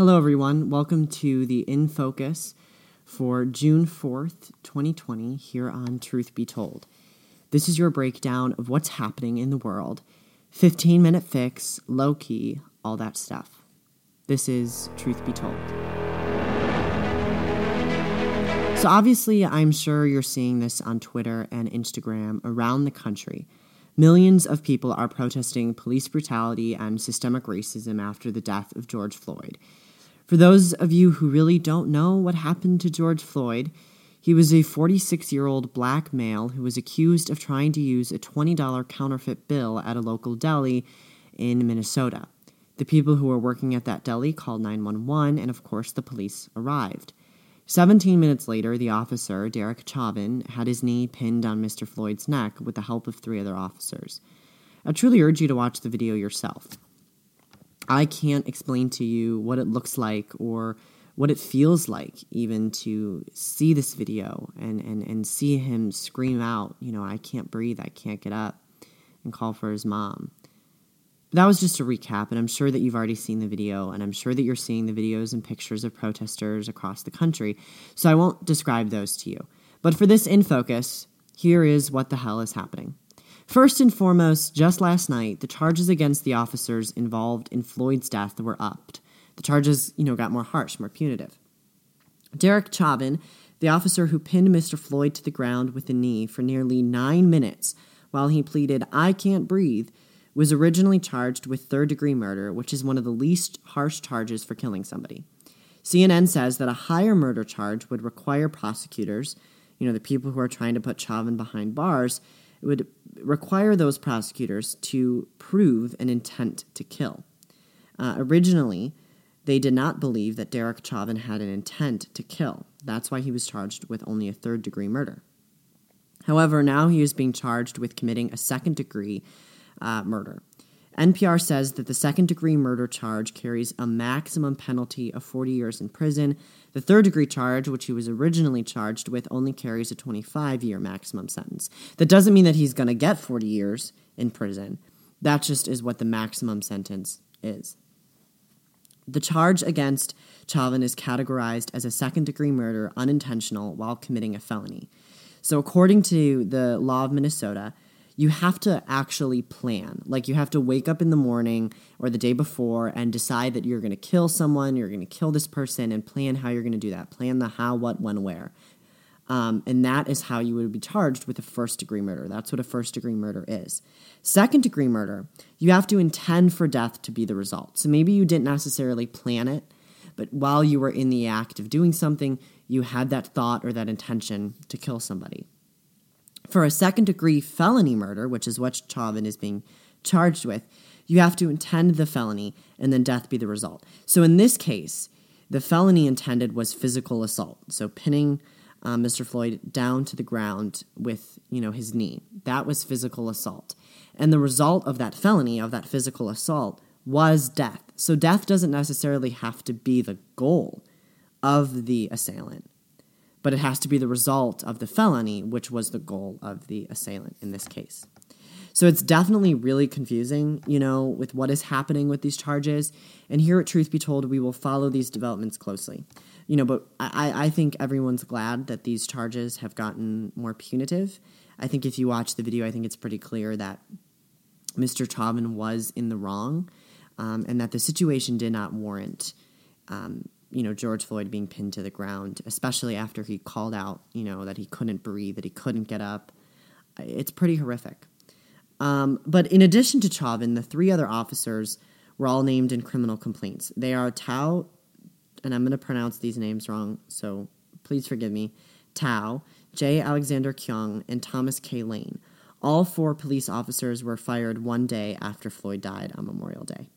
Hello, everyone. Welcome to the In Focus for June 4th, 2020, here on Truth Be Told. This is your breakdown of what's happening in the world 15 minute fix, low key, all that stuff. This is Truth Be Told. So, obviously, I'm sure you're seeing this on Twitter and Instagram around the country. Millions of people are protesting police brutality and systemic racism after the death of George Floyd. For those of you who really don't know what happened to George Floyd, he was a 46 year old black male who was accused of trying to use a $20 counterfeit bill at a local deli in Minnesota. The people who were working at that deli called 911, and of course, the police arrived. 17 minutes later, the officer, Derek Chauvin, had his knee pinned on Mr. Floyd's neck with the help of three other officers. I truly urge you to watch the video yourself. I can't explain to you what it looks like or what it feels like even to see this video and, and, and see him scream out, you know, I can't breathe, I can't get up, and call for his mom that was just a recap, and I'm sure that you've already seen the video, and I'm sure that you're seeing the videos and pictures of protesters across the country, so I won't describe those to you. But for this in focus, here is what the hell is happening. First and foremost, just last night, the charges against the officers involved in Floyd's death were upped. The charges, you know, got more harsh, more punitive. Derek Chauvin, the officer who pinned Mr. Floyd to the ground with a knee for nearly nine minutes while he pleaded, I can't breathe, was originally charged with third degree murder, which is one of the least harsh charges for killing somebody. CNN says that a higher murder charge would require prosecutors, you know, the people who are trying to put Chauvin behind bars, it would require those prosecutors to prove an intent to kill. Uh, originally, they did not believe that Derek Chauvin had an intent to kill. That's why he was charged with only a third degree murder. However, now he is being charged with committing a second degree uh, murder. NPR says that the second degree murder charge carries a maximum penalty of 40 years in prison. The third degree charge, which he was originally charged with, only carries a 25 year maximum sentence. That doesn't mean that he's going to get 40 years in prison. That just is what the maximum sentence is. The charge against Chauvin is categorized as a second degree murder unintentional while committing a felony. So, according to the law of Minnesota, you have to actually plan. Like you have to wake up in the morning or the day before and decide that you're going to kill someone, you're going to kill this person, and plan how you're going to do that. Plan the how, what, when, where. Um, and that is how you would be charged with a first degree murder. That's what a first degree murder is. Second degree murder, you have to intend for death to be the result. So maybe you didn't necessarily plan it, but while you were in the act of doing something, you had that thought or that intention to kill somebody. For a second degree felony murder, which is what Chauvin is being charged with, you have to intend the felony and then death be the result. So in this case, the felony intended was physical assault. So pinning uh, Mr. Floyd down to the ground with, you know, his knee. That was physical assault. And the result of that felony, of that physical assault, was death. So death doesn't necessarily have to be the goal of the assailant but it has to be the result of the felony, which was the goal of the assailant in this case. So it's definitely really confusing, you know, with what is happening with these charges. And here at Truth Be Told, we will follow these developments closely. You know, but I, I think everyone's glad that these charges have gotten more punitive. I think if you watch the video, I think it's pretty clear that Mr. Chauvin was in the wrong um, and that the situation did not warrant um, you know George Floyd being pinned to the ground, especially after he called out, you know, that he couldn't breathe, that he couldn't get up. It's pretty horrific. Um, but in addition to Chauvin, the three other officers were all named in criminal complaints. They are Thao, and I'm going to pronounce these names wrong, so please forgive me. Thao, J. Alexander Kueng, and Thomas K. Lane. All four police officers were fired one day after Floyd died on Memorial Day.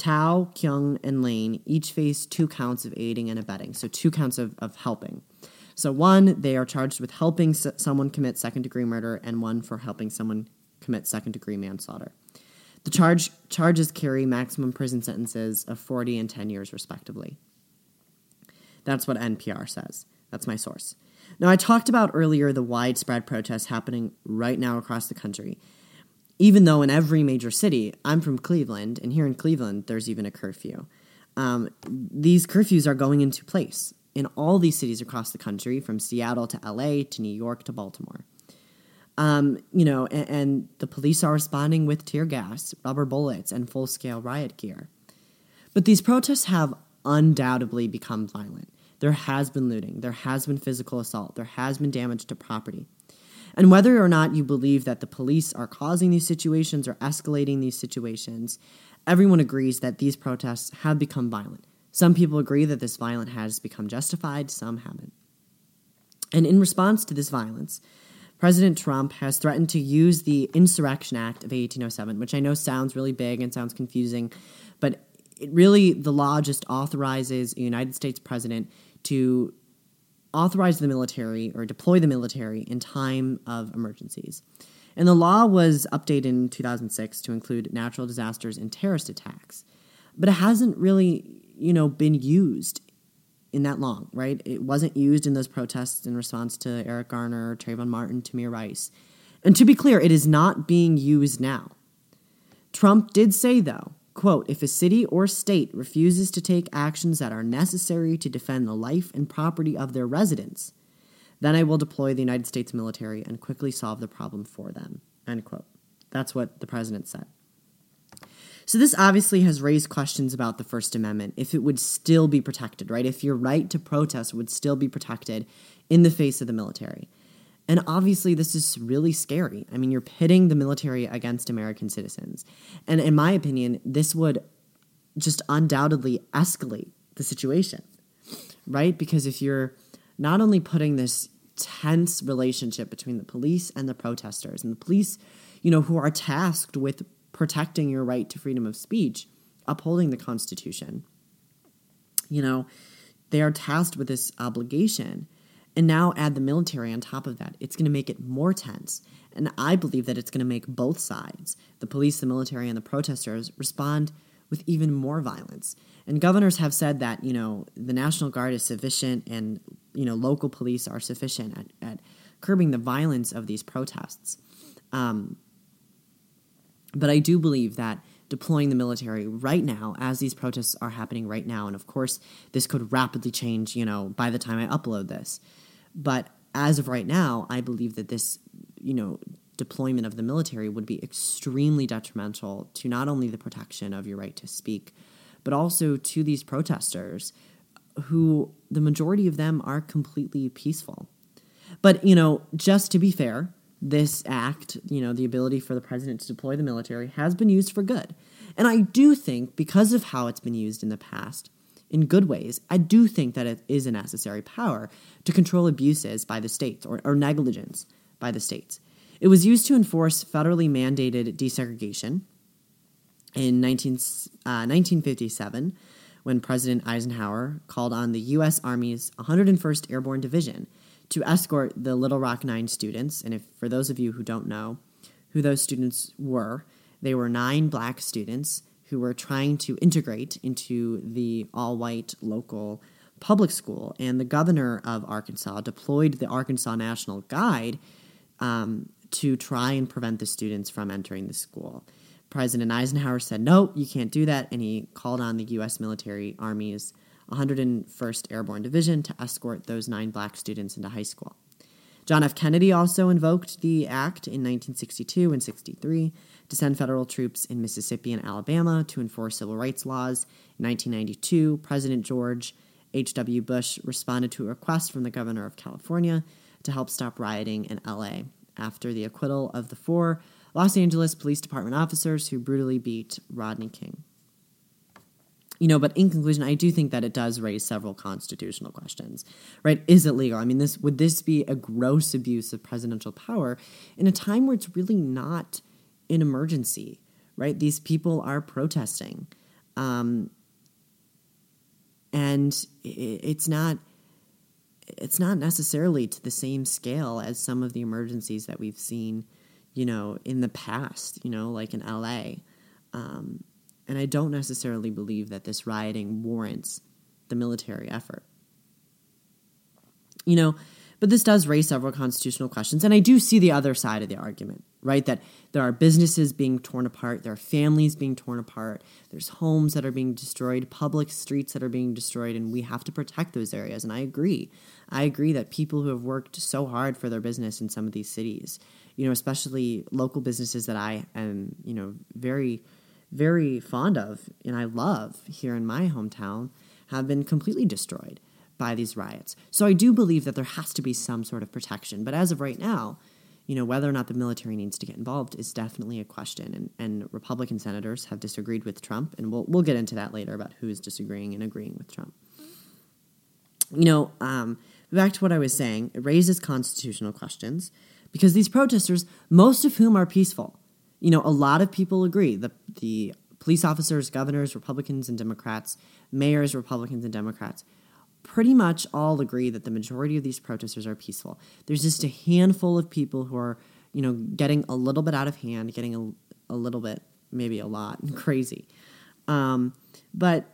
Thao, Kueng, and Lane each face two counts of aiding and abetting, so two counts of, of helping. So, one, they are charged with helping s- someone commit second degree murder, and one for helping someone commit second degree manslaughter. The charge, charges carry maximum prison sentences of 40 and 10 years, respectively. That's what NPR says. That's my source. Now, I talked about earlier the widespread protests happening right now across the country even though in every major city, I'm from Cleveland, and here in Cleveland, there's even a curfew. um, these curfews are going into place in all these cities across the country, from Seattle to LA to New York to Baltimore. Um, you know, and, and the police are responding with tear gas, rubber bullets, and full scale riot gear. But these protests have undoubtedly become violent. There has been looting, there has been physical assault, there has been damage to property. And whether or not you believe that the police are causing these situations or escalating these situations, everyone agrees that these protests have become violent. Some people agree that this violence has become justified, some haven't. And in response to this violence, President Trump has threatened to use the Insurrection Act of 1807, which I know sounds really big and sounds confusing, but it really, the law just authorizes a United States president to authorize the military or deploy the military in time of emergencies. And the law was updated in 2006 to include natural disasters and terrorist attacks. But it hasn't really, you know, been used in that long, right? It wasn't used in those protests in response to Eric Garner, Trayvon Martin, Tamir Rice. And to be clear, it is not being used now. Trump did say, though, quote, if a city or state refuses to take actions that are necessary to defend the life and property of their residents, then I will deploy the United States military and quickly solve the problem for them. End quote. That's what the president said. So, this obviously has raised questions about the First Amendment, if it would still be protected, right? If your right to protest would still be protected in the face of the military. And obviously, this is really scary. I mean, you're pitting the military against American citizens. And in my opinion, this would just undoubtedly escalate the situation, right? Because if you're not only putting this tense relationship between the police and the protesters, and the police, you know, who are tasked with protecting your right to freedom of speech, upholding the Constitution, you know, they are tasked with this obligation. And now add the military on top of that. It's going to make it more tense. And I believe that it's going to make both sides, the police, the military, and the protesters, respond with even more violence. And governors have said that, you know, the National Guard is sufficient and, you know, local police are sufficient at, at curbing the violence of these protests. Um, but I do believe that deploying the military right now, as these protests are happening right now, and of course, this could rapidly change, you know, by the time I upload this. But as of right now, I believe that this, you know, deployment of the military would be extremely detrimental to not only the protection of your right to speak, but also to these protesters who the majority of them are completely peaceful. But, you know, just to be fair, this act, you know, the ability for the president to deploy the military has been used for good. And I do think, because of how it's been used in the past, in good ways, I do think that it is a necessary power to control abuses by the states or, or negligence by the states. It was used to enforce federally mandated desegregation, in 19, uh, 1957 when President Eisenhower called on the U.S. Army's 101st Airborne Division to escort the Little Rock Nine students. And if for those of you who don't know who those students were, they were nine black students who were trying to integrate into the all white local public school. And the governor of Arkansas deployed the Arkansas National Guide um, to try and prevent the students from entering the school. President Eisenhower said, no, you can't do that, and he called on the U.S. military Army's 101st Airborne Division to escort those nine black students into high school. John F. Kennedy also invoked the act in 1962 and 63 to send federal troops in Mississippi and Alabama to enforce civil rights laws. In 1992, President George H.W. Bush responded to a request from the governor of California to help stop rioting in LA after the acquittal of the four Los Angeles Police Department officers who brutally beat Rodney King. You know, but in conclusion, I do think that it does raise several constitutional questions. Right? Is it legal? I mean, this would this be a gross abuse of presidential power in a time where it's really not an emergency? Right? These people are protesting, um, and it's not it's not necessarily to the same scale as some of the emergencies that we've seen you know, in the past, you know, like in LA. Um, and I don't necessarily believe that this rioting warrants the military effort. You know, but this does raise several constitutional questions, and I do see the other side of the argument, right? That there are businesses being torn apart, there are families being torn apart, there's homes that are being destroyed, public streets that are being destroyed, and we have to protect those areas. And I agree. I agree that people who have worked so hard for their business in some of these cities, you know, especially local businesses that I am, you know, very, very fond of and I love here in my hometown, have been completely destroyed by these riots. So I do believe that there has to be some sort of protection. But as of right now, you know, whether or not the military needs to get involved is definitely a question. And, and Republican senators have disagreed with Trump, and we'll, we'll get into that later about who is disagreeing and agreeing with Trump. You know, um, back to what I was saying, it raises constitutional questions because these protesters, most of whom are peaceful, you know, a lot of people agree. The, the police officers, governors, Republicans and Democrats, mayors, Republicans and Democrats, pretty much all agree that the majority of these protesters are peaceful. There's just a handful of people who are, you know, getting a little bit out of hand, getting a, a little bit, maybe a lot, crazy. Um, but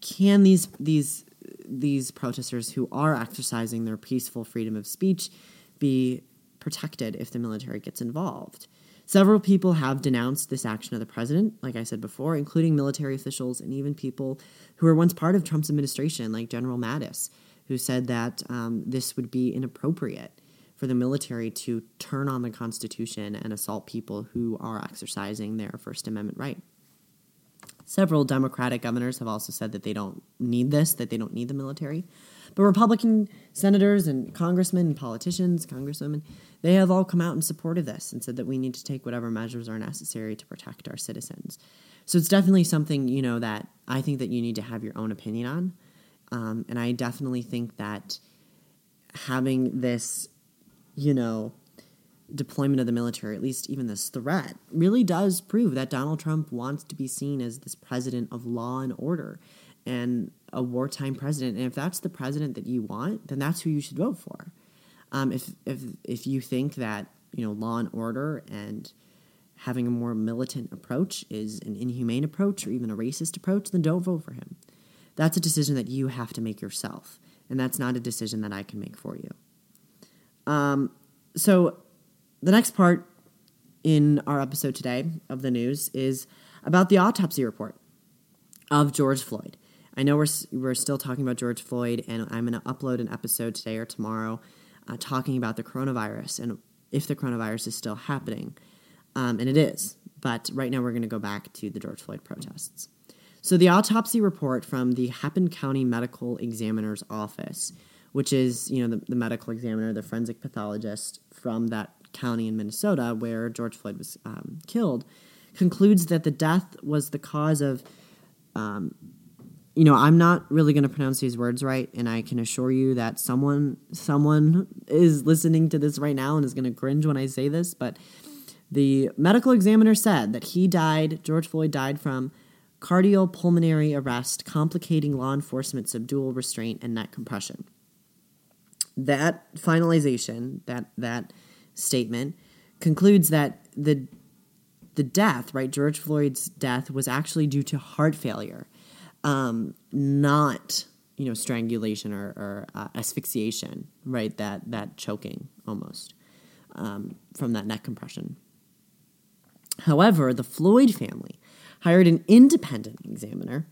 can these these these protesters who are exercising their peaceful freedom of speech be protected if the military gets involved? Several people have denounced this action of the president, like I said before, including military officials and even people who were once part of Trump's administration, like General Mattis, who said that um, this would be inappropriate for the military to turn on the Constitution and assault people who are exercising their First Amendment right. Several Democratic governors have also said that they don't need this, that they don't need the military. But Republican senators and congressmen and politicians, congresswomen, they have all come out in support of this and said that we need to take whatever measures are necessary to protect our citizens. So it's definitely something, you know, that I think that you need to have your own opinion on. Um, and I definitely think that having this, you know, deployment of the military, at least even this threat, really does prove that Donald Trump wants to be seen as this president of law and order and a wartime president. And if that's the president that you want, then that's who you should vote for. Um, if if if you think that you know law and order and having a more militant approach is an inhumane approach or even a racist approach, then don't vote for him. That's a decision that you have to make yourself, and that's not a decision that I can make for you. Um, so, the next part in our episode today of the news is about the autopsy report of George Floyd. I know we're, we're still talking about George Floyd, and I'm going to upload an episode today or tomorrow uh, talking about the coronavirus and if the coronavirus is still happening. Um, and it is. But right now we're going to go back to the George Floyd protests. So, the autopsy report from the Hennepin County Medical Examiner's Office, which is, you know, the, the medical examiner, the forensic pathologist from that county in Minnesota where George Floyd was um, killed, concludes that the death was the cause of um, you know, I'm not really going to pronounce these words right, and I can assure you that someone someone is listening to this right now and is going to cringe when I say this, but the medical examiner said that he died, George Floyd died from cardiopulmonary arrest complicating law enforcement subdual restraint and neck compression. That finalization, that that statement concludes that the the death, right, George Floyd's death was actually due to heart failure um, not you know strangulation or, or uh, asphyxiation, right? That that choking almost um, from that neck compression. However, the Floyd family hired an independent examiner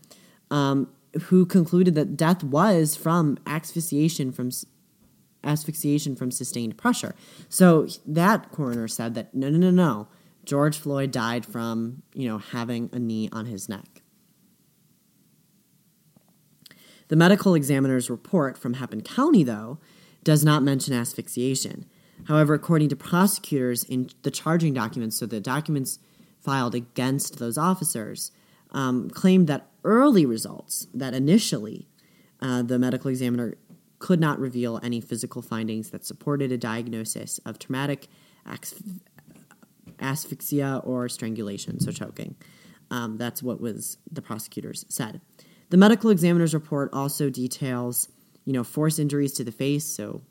um, who concluded that death was from asphyxiation from asphyxiation from sustained pressure. So that coroner said that no, no, no, no. George Floyd died from you know having a knee on his neck. The medical examiner's report from Hennepin County, though, does not mention asphyxiation. However, according to prosecutors in the charging documents, so the documents filed against those officers, um, claimed that early results, that initially uh, the medical examiner could not reveal any physical findings that supported a diagnosis of traumatic asphyxia or strangulation, so choking. Um, that's what was the prosecutors said. The medical examiner's report also details, you know, force injuries to the face, so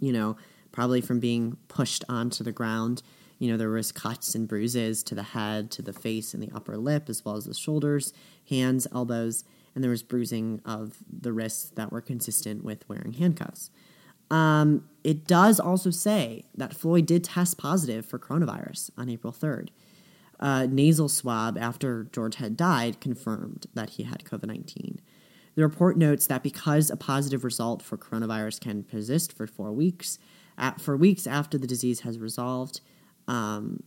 you know, probably from being pushed onto the ground. You know, there was cuts and bruises to the head, to the face, and the upper lip, as well as the shoulders, hands, elbows, and there was bruising of the wrists that were consistent with wearing handcuffs. Um, it does also say that Floyd did test positive for coronavirus on April 3rd. A nasal swab after George had died confirmed that he had COVID 19. The report notes that because a positive result for coronavirus can persist for four weeks, at, for weeks after the disease has resolved, um,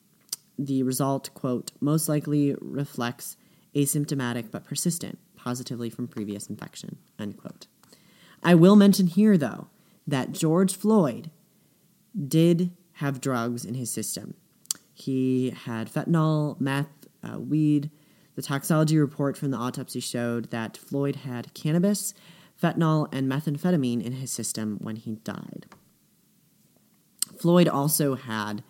the result, quote, most likely reflects asymptomatic but persistent positively from previous infection, end quote. I will mention here, though, that George Floyd did have drugs in his system. He had fentanyl, meth, uh, weed. The toxicology report from the autopsy showed that Floyd had cannabis, fentanyl, and methamphetamine in his system when he died. Floyd also had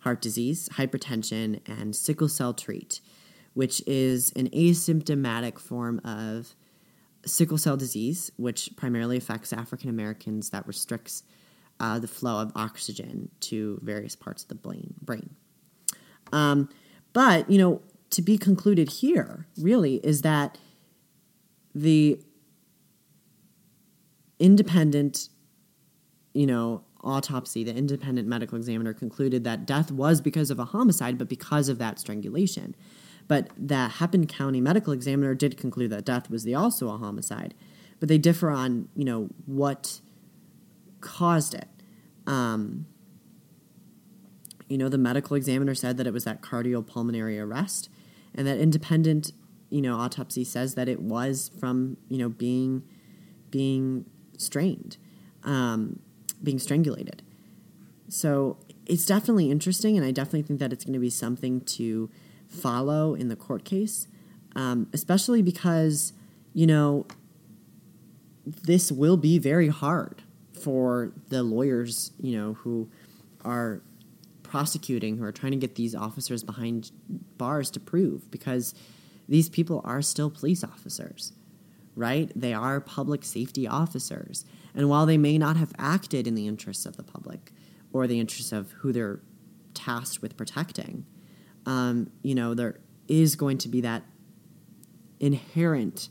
heart disease, hypertension, and sickle cell trait, which is an asymptomatic form of sickle cell disease, which primarily affects African Americans, that restricts uh, the flow of oxygen to various parts of the brain. Um, but, you know, to be concluded here, really, is that the independent, you know, autopsy, the independent medical examiner concluded that death was because of a homicide, but because of that strangulation. But the Hennepin County medical examiner did conclude that death was the also a homicide. But they differ on, you know, what caused it. Um, you know, the medical examiner said that it was that cardiopulmonary arrest, and that independent, you know, autopsy says that it was from, you know, being being strained, um, being strangulated. So it's definitely interesting, and I definitely think that it's going to be something to follow in the court case, um, especially because, you know, this will be very hard for the lawyers, you know, who are prosecuting, who are trying to get these officers behind bars to prove, because these people are still police officers, right? They are public safety officers. And while they may not have acted in the interests of the public or the interests of who they're tasked with protecting, um, you know, there is going to be that inherent,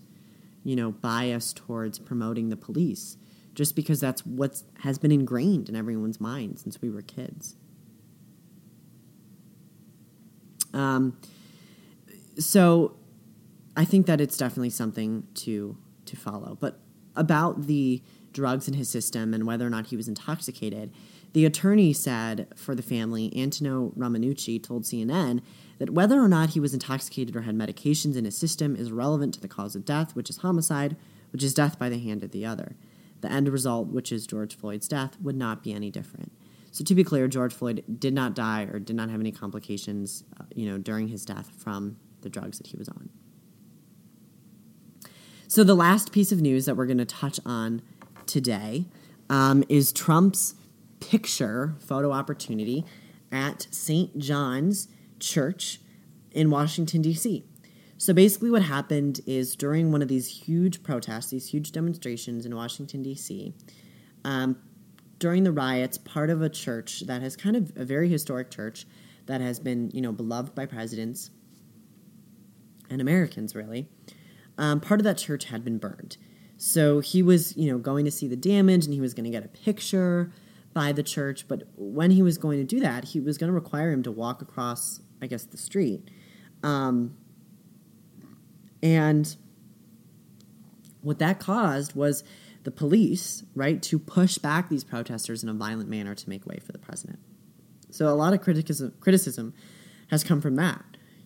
you know, bias towards promoting the police, just because that's what has been ingrained in everyone's mind since we were kids. Um, so, I think that it's definitely something to to follow. But about the drugs in his system and whether or not he was intoxicated, the attorney said for the family, Antonio Romanucci, told CNN that whether or not he was intoxicated or had medications in his system is relevant to the cause of death, which is homicide, which is death by the hand of the other. The end result, which is George Floyd's death, would not be any different. So to be clear, George Floyd did not die or did not have any complications, uh, you know, during his death from the drugs that he was on. So the last piece of news that we're going to touch on today um, is Trump's picture photo opportunity at St. John's Church in Washington, D.C. So basically, what happened is during one of these huge protests, these huge demonstrations in Washington, D.C., um, during the riots, part of a church that has kind of a very historic church that has been, you know, beloved by presidents and Americans, really, um, part of that church had been burned. So he was, you know, going to see the damage and he was going to get a picture by the church. But when he was going to do that, he was going to require him to walk across, I guess, the street. Um, and what that caused was the police, right, to push back these protesters in a violent manner to make way for the president. So a lot of criticism, criticism has come from that.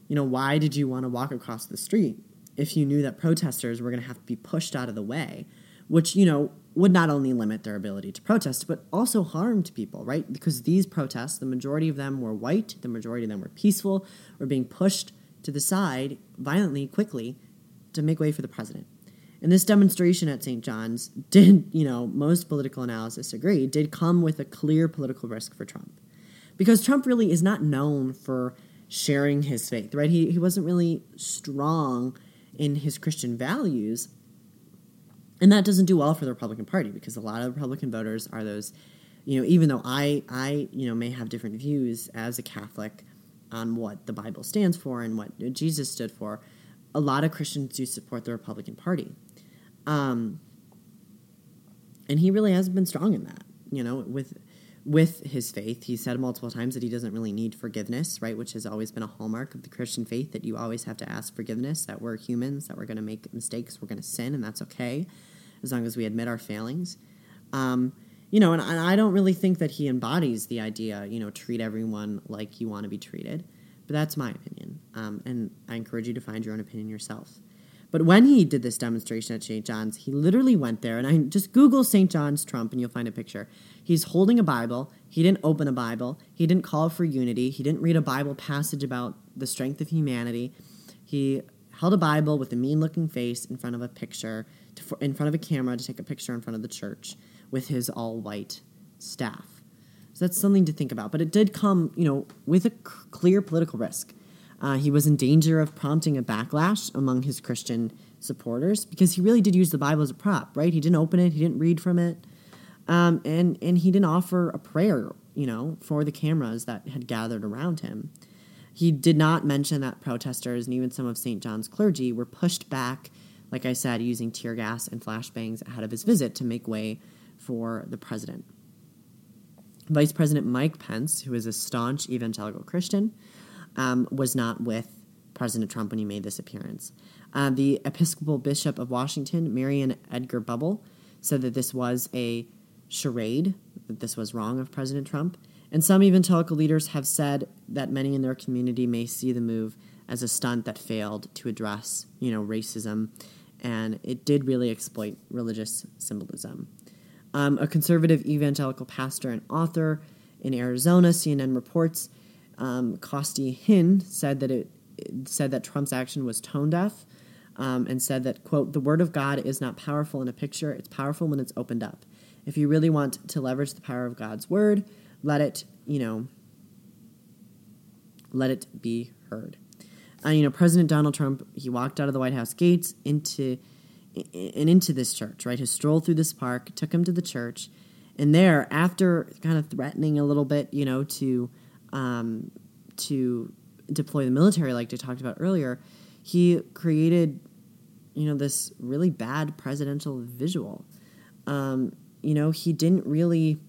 You know, why did you want to walk across the street if you knew that protesters were going to have to be pushed out of the way, which, you know, would not only limit their ability to protest, but also harmed people, right? Because these protests, the majority of them were white, the majority of them were peaceful, were being pushed to the side violently, quickly, to make way for the president. And this demonstration at St. John's did, you know, most political analysis agree, did come with a clear political risk for Trump. Because Trump really is not known for sharing his faith, right? He, he wasn't really strong in his Christian values and that doesn't do well for the Republican Party because a lot of Republican voters are those, you know, even though I I you know may have different views as a Catholic on what the Bible stands for and what Jesus stood for, a lot of Christians do support the Republican Party, um, and he really hasn't been strong in that. you know, with with his faith. He said multiple times that he doesn't really need forgiveness, right? Which has always been a hallmark of the Christian faith that you always have to ask forgiveness, that we're humans, that we're going to make mistakes, we're going to sin, and that's okay as long as we admit our failings. Um, you know, and, and I don't really think that he embodies the idea, you know, treat everyone like you want to be treated. But that's my opinion. Um, and I encourage you to find your own opinion yourself. But when he did this demonstration at St. John's, he literally went there, and I just Google St. John's Trump, and you'll find a picture. He's holding a Bible. He didn't open a Bible. He didn't call for unity. He didn't read a Bible passage about the strength of humanity. He held a Bible with a mean-looking face in front of a picture, to, in front of a camera to take a picture in front of the church with his all-white staff. So that's something to think about. But it did come, you know, with a clear political risk. Uh, he was in danger of prompting a backlash among his Christian supporters because he really did use the Bible as a prop, right? He didn't open it, he didn't read from it, um, and and he didn't offer a prayer, you know, for the cameras that had gathered around him. He did not mention that protesters and even some of St. John's clergy were pushed back, like I said, using tear gas and flashbangs ahead of his visit to make way for the president. Vice President Mike Pence, who is a staunch evangelical Christian, um, was not with President Trump when he made this appearance. Uh, the Episcopal Bishop of Washington, Mariann Edgar Budde, said that this was a charade, that this was wrong of President Trump. And some evangelical leaders have said that many in their community may see the move as a stunt that failed to address, you know, racism, and it did really exploit religious symbolism. Um, a conservative evangelical pastor and author in Arizona, CNN reports, um, Costi Hinn said that it, it, said that Trump's action was tone deaf, um, and said that quote the word of God is not powerful in a picture; it's powerful when it's opened up. If you really want to leverage the power of God's word, let it you know let it be heard. Uh, you know, President Donald Trump he walked out of the White House gates into and into this church, right? His stroll through this park took him to the church, and there, after kind of threatening a little bit, you know, to um, to deploy the military, like I talked about earlier, he created, you know, this really bad presidential visual. Um, you know, he didn't really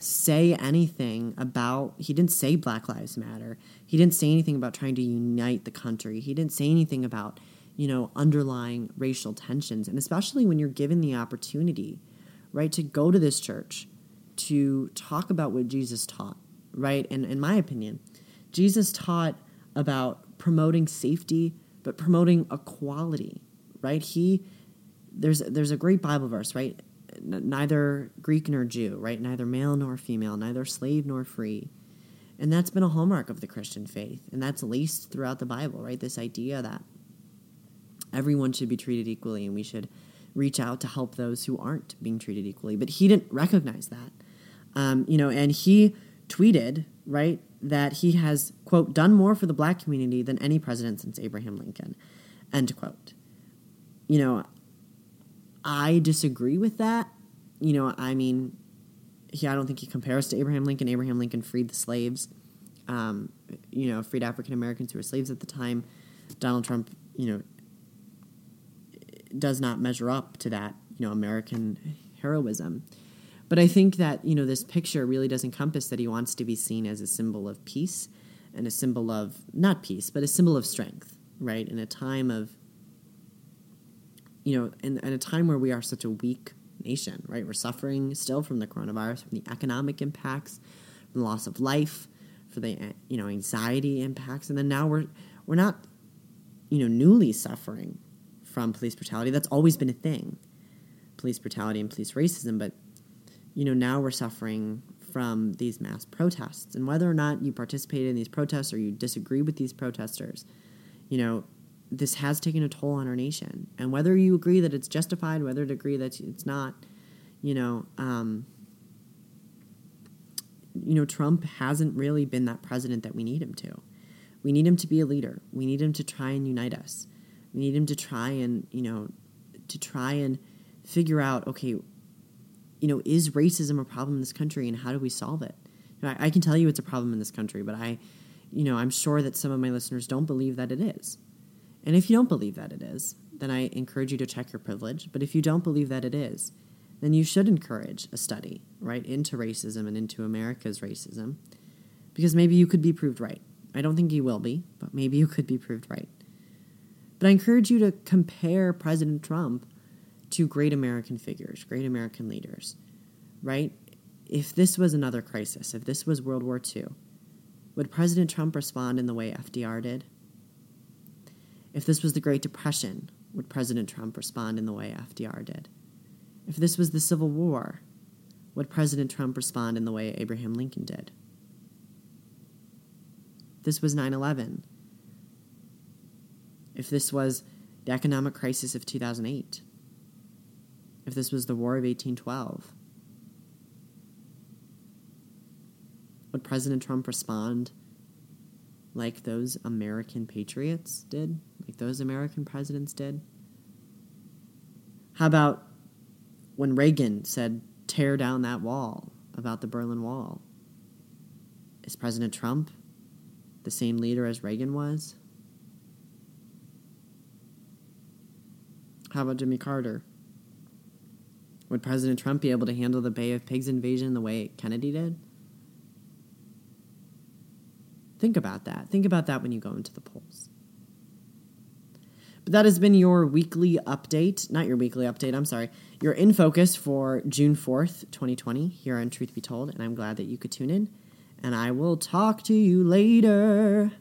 say anything about he didn't say black lives matter. He didn't say anything about trying to unite the country. He didn't say anything about you know underlying racial tensions. And especially when you're given the opportunity right to go to this church to talk about what jesus taught right? And in my opinion, Jesus taught about promoting safety, but promoting equality, right? He there's there's a great Bible verse, right? Neither Greek nor Jew, right? Neither male nor female, neither slave nor free. And that's been a hallmark of the Christian faith. And that's laced throughout the Bible, right? This idea that everyone should be treated equally and we should reach out to help those who aren't being treated equally. But he didn't recognize that. Um, you know, and he tweeted, right, that he has, quote, done more for the black community than any president since Abraham Lincoln, end quote. You know, I disagree with that. You know, I mean, he, I don't think he compares to Abraham Lincoln. Abraham Lincoln freed the slaves, um, you know, freed African Americans who were slaves at the time. Donald Trump, you know, does not measure up to that, you know, American heroism. But I think that, you know, this picture really does encompass that he wants to be seen as a symbol of peace and a symbol of, not peace, but a symbol of strength, right? In a time of, you know, in, in a time where we are such a weak nation, right? We're suffering still from the coronavirus, from the economic impacts, from the loss of life, for the, you know, anxiety impacts. And then now we're, we're not, you know, newly suffering from police brutality. That's always been a thing police brutality and police racism, but you know, now we're suffering from these mass protests. And whether or not you participated in these protests or you disagree with these protesters, you know, this has taken a toll on our nation. And whether you agree that it's justified, whether to agree that it's not, you know, um, you know, Trump hasn't really been that president that we need him to. We need him to be a leader. We need him to try and unite us. We need him to try and, you know, to try and figure out, okay, you know, is racism a problem in this country and how do we solve it? You know, I, I, can tell you it's a problem in this country, but I, you know, I'm sure that some of my listeners don't believe that it is. And if you don't believe that it is, then I encourage you to check your privilege. But if you don't believe that it is, then you should encourage a study, right, into racism and into America's racism, because maybe you could be proved right. I don't think you will be, but maybe you could be proved right. But I encourage you to compare President Trump to great American figures, great American leaders, right? If this was another crisis, if this was World War II, would President Trump respond in the way FDR did? If this was the Great Depression, would President Trump respond in the way FDR did? If this was the Civil War, would President Trump respond in the way Abraham Lincoln did? This was 9 11, if this was the economic crisis of 2008, if this was the War of 1812, would President Trump respond like those American patriots did? Like those American presidents did? How about when Reagan said, tear down that wall about the Berlin Wall? Is President Trump the same leader as Reagan was? How about Jimmy Carter? Would President Trump be able to handle the Bay of Pigs invasion the way Kennedy did? Think about that. Think about that when you go into the polls. But that has been your weekly update, not your weekly update, I'm sorry, your in focus for June 4th, 2020, here on Truth Be Told. And I'm glad that you could tune in. And I will talk to you later.